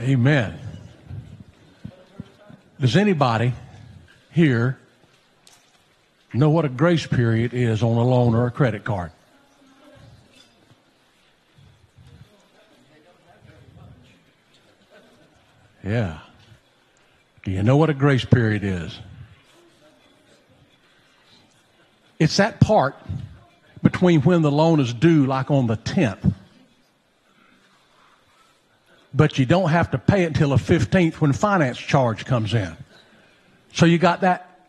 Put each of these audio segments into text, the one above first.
Amen. Does anybody here know what a grace period is on a loan or a credit card? Yeah. Do you know what a grace period is? It's that part between when the loan is due, like on the 10th. But you don't have to pay it until the 15th when finance charge comes in. So you got that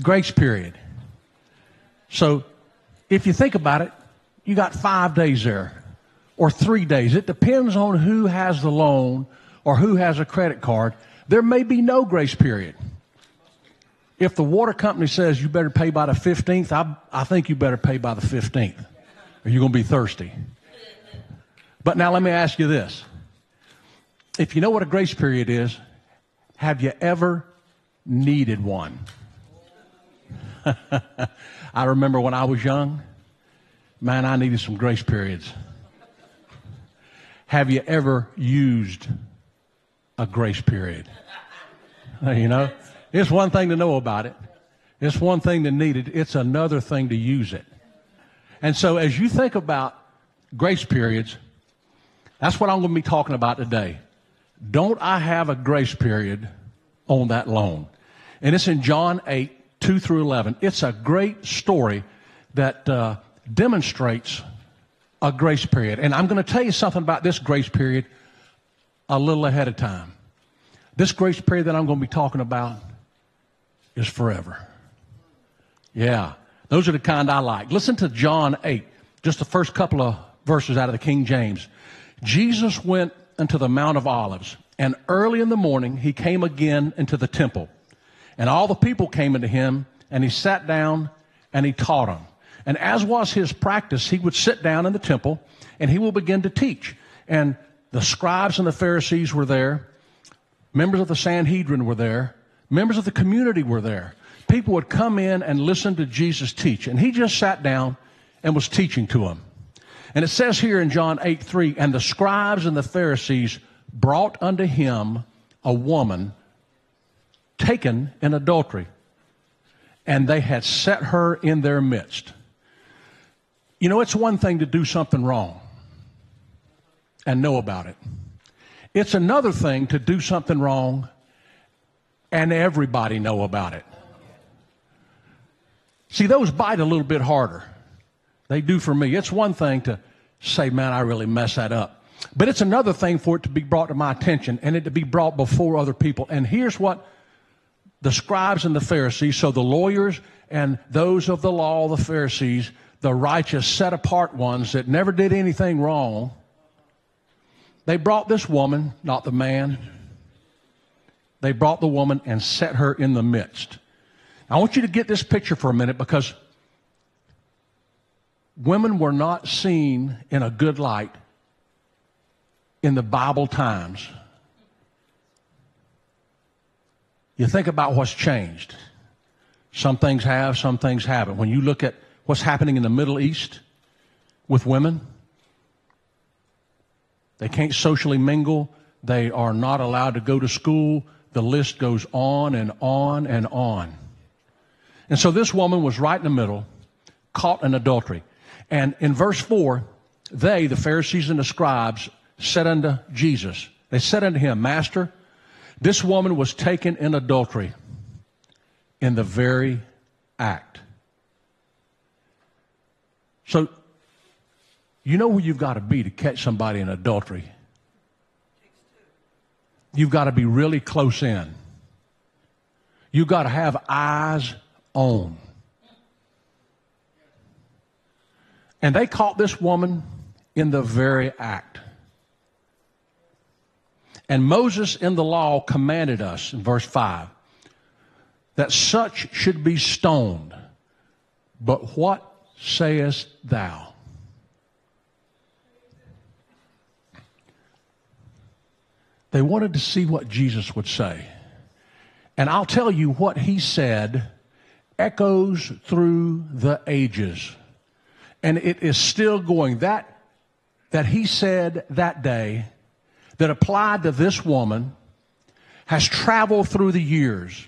grace period. So if you think about it, you got five days there or three days. It depends on who has the loan or who has a credit card. There may be no grace period. If the water company says you better pay by the 15th, I, I think you better pay by the 15th or you're going to be thirsty. But now let me ask you this. If you know what a grace period is, have you ever needed one? I remember when I was young, man, I needed some grace periods. Have you ever used a grace period? You know, it's one thing to know about it. It's one thing to need it. It's another thing to use it. And so as you think about grace periods, that's what I'm going to be talking about today. Don't I have a grace period on that loan? And it's in John 8, 2 through 11. It's a great story that uh, demonstrates a grace period. And I'm going to tell you something about this grace period a little ahead of time. This grace period that I'm going to be talking about is forever. Yeah, those are the kind I like. Listen to John 8, just the first couple of verses out of the King James. Jesus went into the Mount of Olives, and early in the morning he came again into the temple. And all the people came into him, and he sat down and he taught them. And as was his practice, he would sit down in the temple and he will begin to teach. And the scribes and the Pharisees were there, members of the Sanhedrin were there, members of the community were there. People would come in and listen to Jesus teach. And he just sat down and was teaching to them. And it says here in John 8 3, and the scribes and the Pharisees brought unto him a woman taken in adultery, and they had set her in their midst. You know, it's one thing to do something wrong and know about it. It's another thing to do something wrong and everybody know about it. See, those bite a little bit harder. They do for me. It's one thing to say, man, I really messed that up. But it's another thing for it to be brought to my attention and it to be brought before other people. And here's what the scribes and the Pharisees, so the lawyers and those of the law, the Pharisees, the righteous, set apart ones that never did anything wrong, they brought this woman, not the man. They brought the woman and set her in the midst. I want you to get this picture for a minute because women were not seen in a good light in the Bible times. You think about what's changed. Some things have, some things haven't. When you look at what's happening in the Middle East with women, they can't socially mingle. They are not allowed to go to school. The list goes on and on and on. And so this woman was right in the middle, caught in adultery. And in verse 4, they, the Pharisees and the scribes, said unto Jesus, they said unto him, Master, this woman was taken in adultery in the very act. So, you know where you've got to be to catch somebody in adultery. You've got to be really close in. You've got to have eyes on. And they caught this woman in the very act. And Moses in the law commanded us, in verse 5, that such should be stoned. But what sayest thou? They wanted to see what Jesus would say. And I'll tell you what he said echoes through the ages. And it is still going. That, that he said that day that applied to this woman has traveled through the years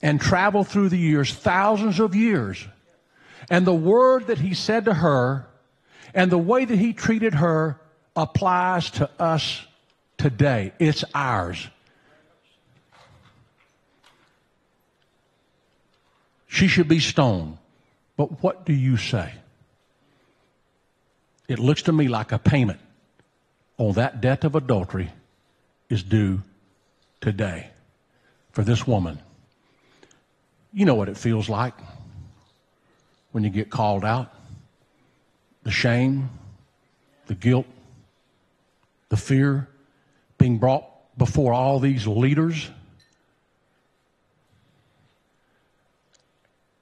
and traveled through the years, thousands of years. And the word that he said to her and the way that he treated her applies to us today. It's ours. She should be stoned. But what do you say? It looks to me like a payment on that debt of adultery is due today for this woman. You know what it feels like when you get called out? The shame, the guilt, the fear, being brought before all these leaders,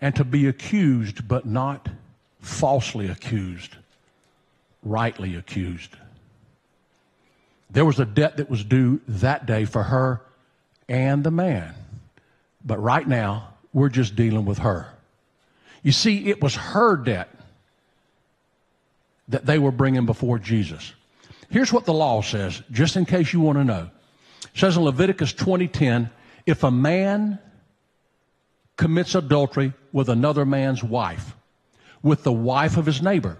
and to be accused, but not falsely accused, rightly accused. There was a debt that was due that day for her and the man. But right now, we're just dealing with her. You see, it was her debt that they were bringing before Jesus. Here's what the law says, just in case you want to know. It says in Leviticus 20:10, if a man commits adultery with another man's wife, with the wife of his neighbor,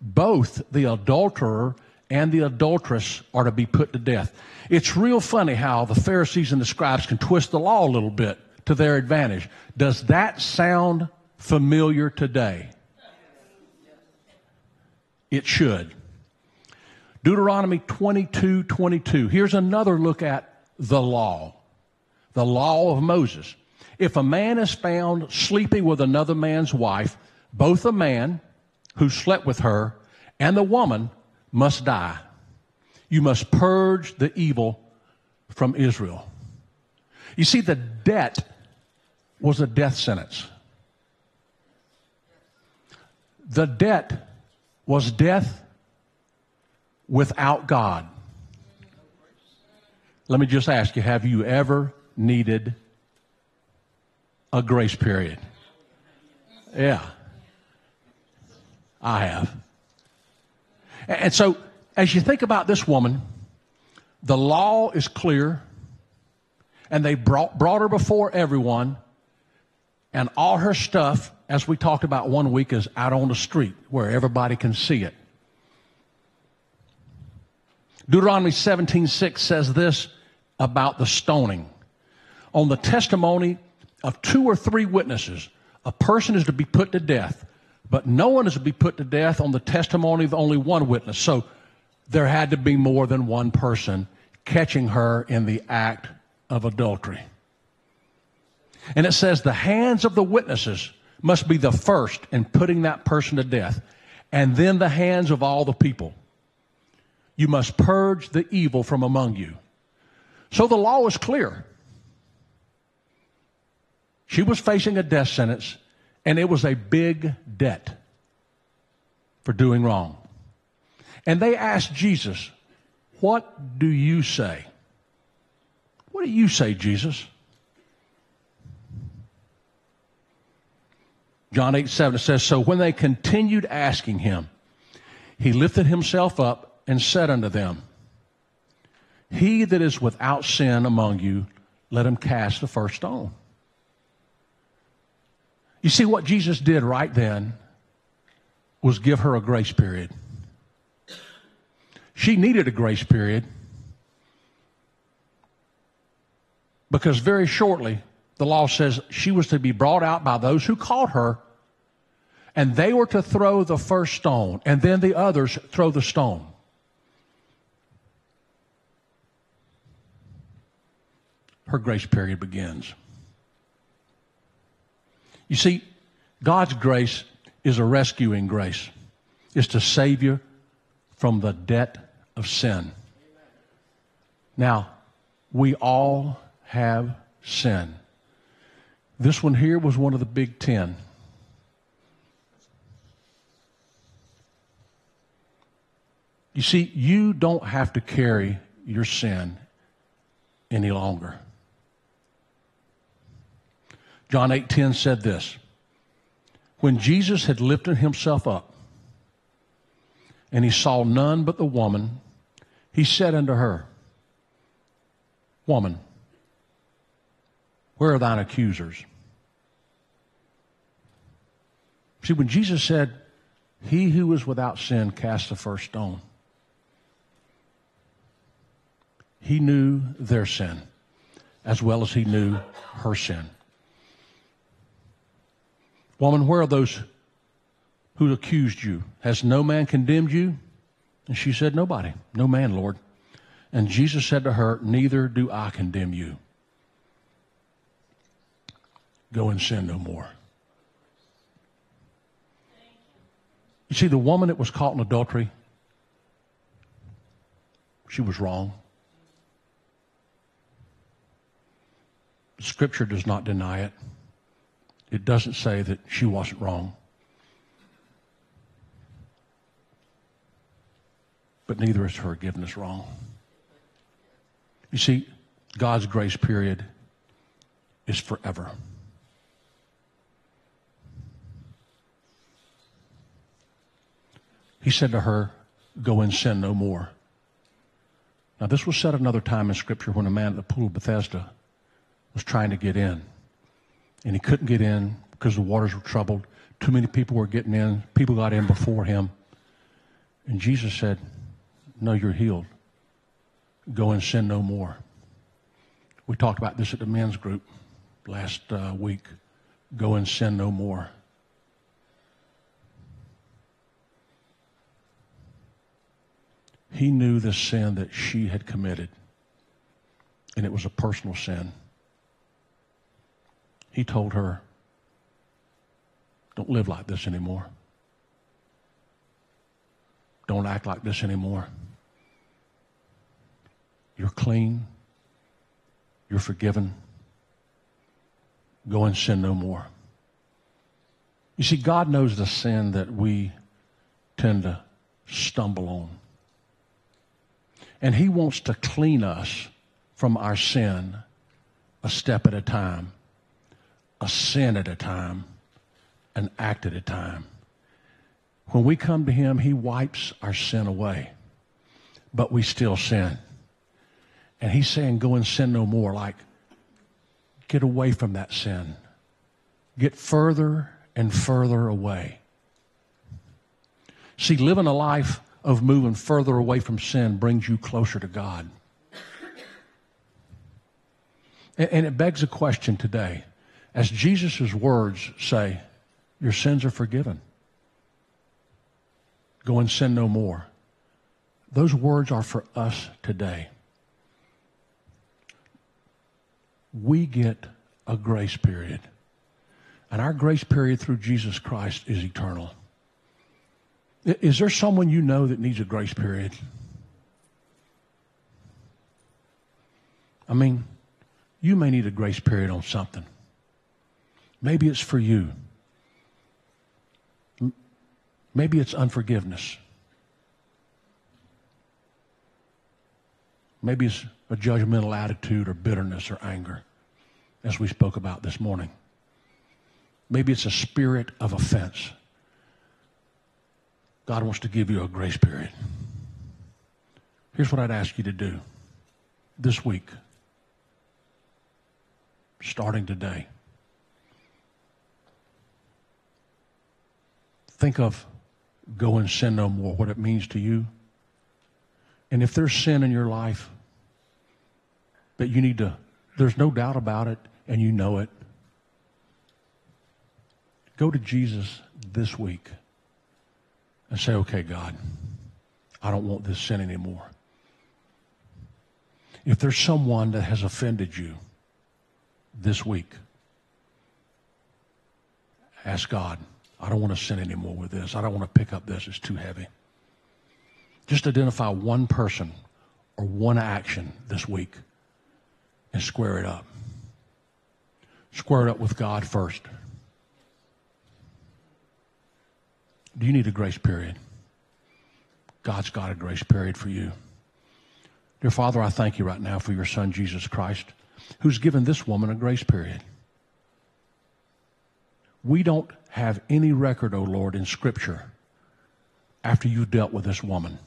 both the adulterer and the adulteress are to be put to death. It's real funny how the Pharisees and the scribes can twist the law a little bit to their advantage. Does that sound familiar today? It should. Deuteronomy 22 22. Here's another look at the law, the law of Moses. If a man is found sleeping with another man's wife, both a man who slept with her and the woman must die. You must purge the evil from Israel. You see, the debt was a death sentence. The debt was death without God. Let me just ask you have you ever needed a grace period? Yeah. I have. And so, as you think about this woman, the law is clear, and they brought, brought her before everyone, and all her stuff, as we talked about one week, is out on the street where everybody can see it. Deuteronomy 17:6 says this about the stoning. On the testimony of two or three witnesses, a person is to be put to death, but no one is to be put to death on the testimony of only one witness. So there had to be more than one person catching her in the act of adultery. And it says the hands of the witnesses must be the first in putting that person to death, and then the hands of all the people. You must purge the evil from among you. So the law is clear. She was facing a death sentence, and it was a big debt for doing wrong. And they asked Jesus, What do you say? What do you say, Jesus? John 8 7 says, So when they continued asking him, he lifted himself up and said unto them, He that is without sin among you, let him cast the first stone. You see, what Jesus did right then was give her a grace period. She needed a grace period because very shortly the law says she was to be brought out by those who caught her, and they were to throw the first stone, and then the others throw the stone. Her grace period begins. You see, God's grace is a rescuing grace. It's to save you from the debt of sin. Now, we all have sin. This one here was one of the big ten. You see, you don't have to carry your sin any longer. John 8:10 said this. When Jesus had lifted himself up and he saw none but the woman, he said unto her, Woman, where are thine accusers? See, when Jesus said, He who is without sin cast the first stone, he knew their sin as well as he knew her sin. Woman, where are those who accused you? Has no man condemned you? And she said, Nobody. No man, Lord. And Jesus said to her, Neither do I condemn you. Go and sin no more. You see, the woman that was caught in adultery, she was wrong. Scripture does not deny it. It doesn't say that she wasn't wrong. But neither is forgiveness wrong. You see, God's grace period is forever. He said to her, Go and sin no more. Now, this was said another time in Scripture when a man at the pool of Bethesda was trying to get in. And he couldn't get in because the waters were troubled. Too many people were getting in. People got in before him. And Jesus said, No, you're healed. Go and sin no more. We talked about this at the men's group last uh, week. Go and sin no more. He knew the sin that she had committed, and it was a personal sin. He told her, Don't live like this anymore. Don't act like this anymore. You're clean. You're forgiven. Go and sin no more. You see, God knows the sin that we tend to stumble on. And He wants to clean us from our sin a step at a time a sin at a time, an act at a time. When we come to Him, He wipes our sin away, but we still sin. And He's saying, Go and sin no more. Like, get away from that sin, get further and further away. See, living a life of moving further away from sin brings you closer to God. And it begs a question today as Jesus' words say, Your sins are forgiven. Go and sin no more. Those words are for us today. We get a grace period. And our grace period through Jesus Christ is eternal. Is there someone you know that needs a grace period? I mean, you may need a grace period on something. Maybe it's for you. Maybe it's unforgiveness. Maybe it's a judgmental attitude or bitterness or anger, as we spoke about this morning. Maybe it's a spirit of offense. God wants to give you a grace period. Here's what I'd ask you to do this week, starting today. Think of go and sin no more, what it means to you. And if there's sin in your life that you need to, there's no doubt about it, and you know it, go to Jesus this week and say, okay, God, I don't want this sin anymore. If there's someone that has offended you this week, ask God I don't want to sin anymore with this. I don't want to pick up this. It's too heavy. Just identify one person or one action this week and square it up. Square it up with God first. Do you need a grace period? God's got a grace period for you. Dear Father, I thank you right now for your Son, Jesus Christ, who's given this woman a grace period. We don't have any record, O oh Lord, in Scripture after you dealt with this woman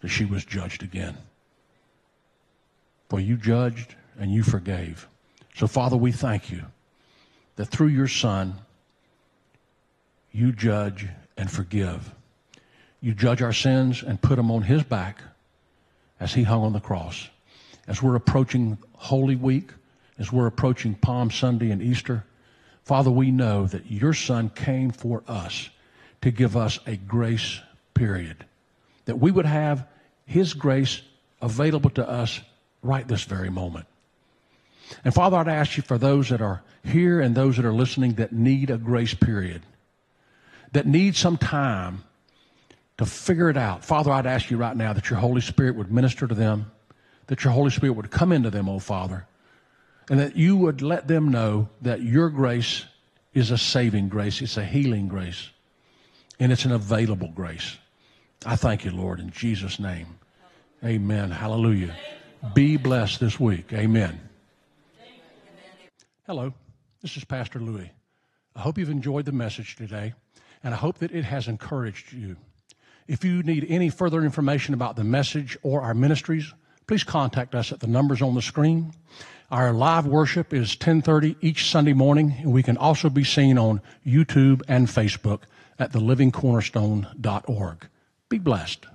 that she was judged again. for you judged and you forgave. So, Father, we thank you that through your Son, you judge and forgive. You judge our sins and put them on his back as he hung on the cross. As we're approaching Holy Week, as we're approaching Palm Sunday and Easter, Father, we know that your Son came for us to give us a grace period, that we would have his grace available to us right this very moment. And Father, I'd ask you for those that are here and those that are listening that need a grace period, that need some time to figure it out. Father, I'd ask you right now that your Holy Spirit would minister to them, that your Holy Spirit would come into them, oh Father, and that you would let them know that your grace is a saving grace, it's a healing grace, and it's an available grace. I thank you, Lord, in Jesus' name. Amen. Hallelujah. Be blessed this week. Amen. Hello, this is Pastor Louis. I hope you've enjoyed the message today, and I hope that it has encouraged you. If you need any further information about the message or our ministries, please contact us at the numbers on the screen. Our live worship is 10:30 each Sunday morning, and we can also be seen on YouTube and Facebook at thelivingcornerstone.org. Be blessed.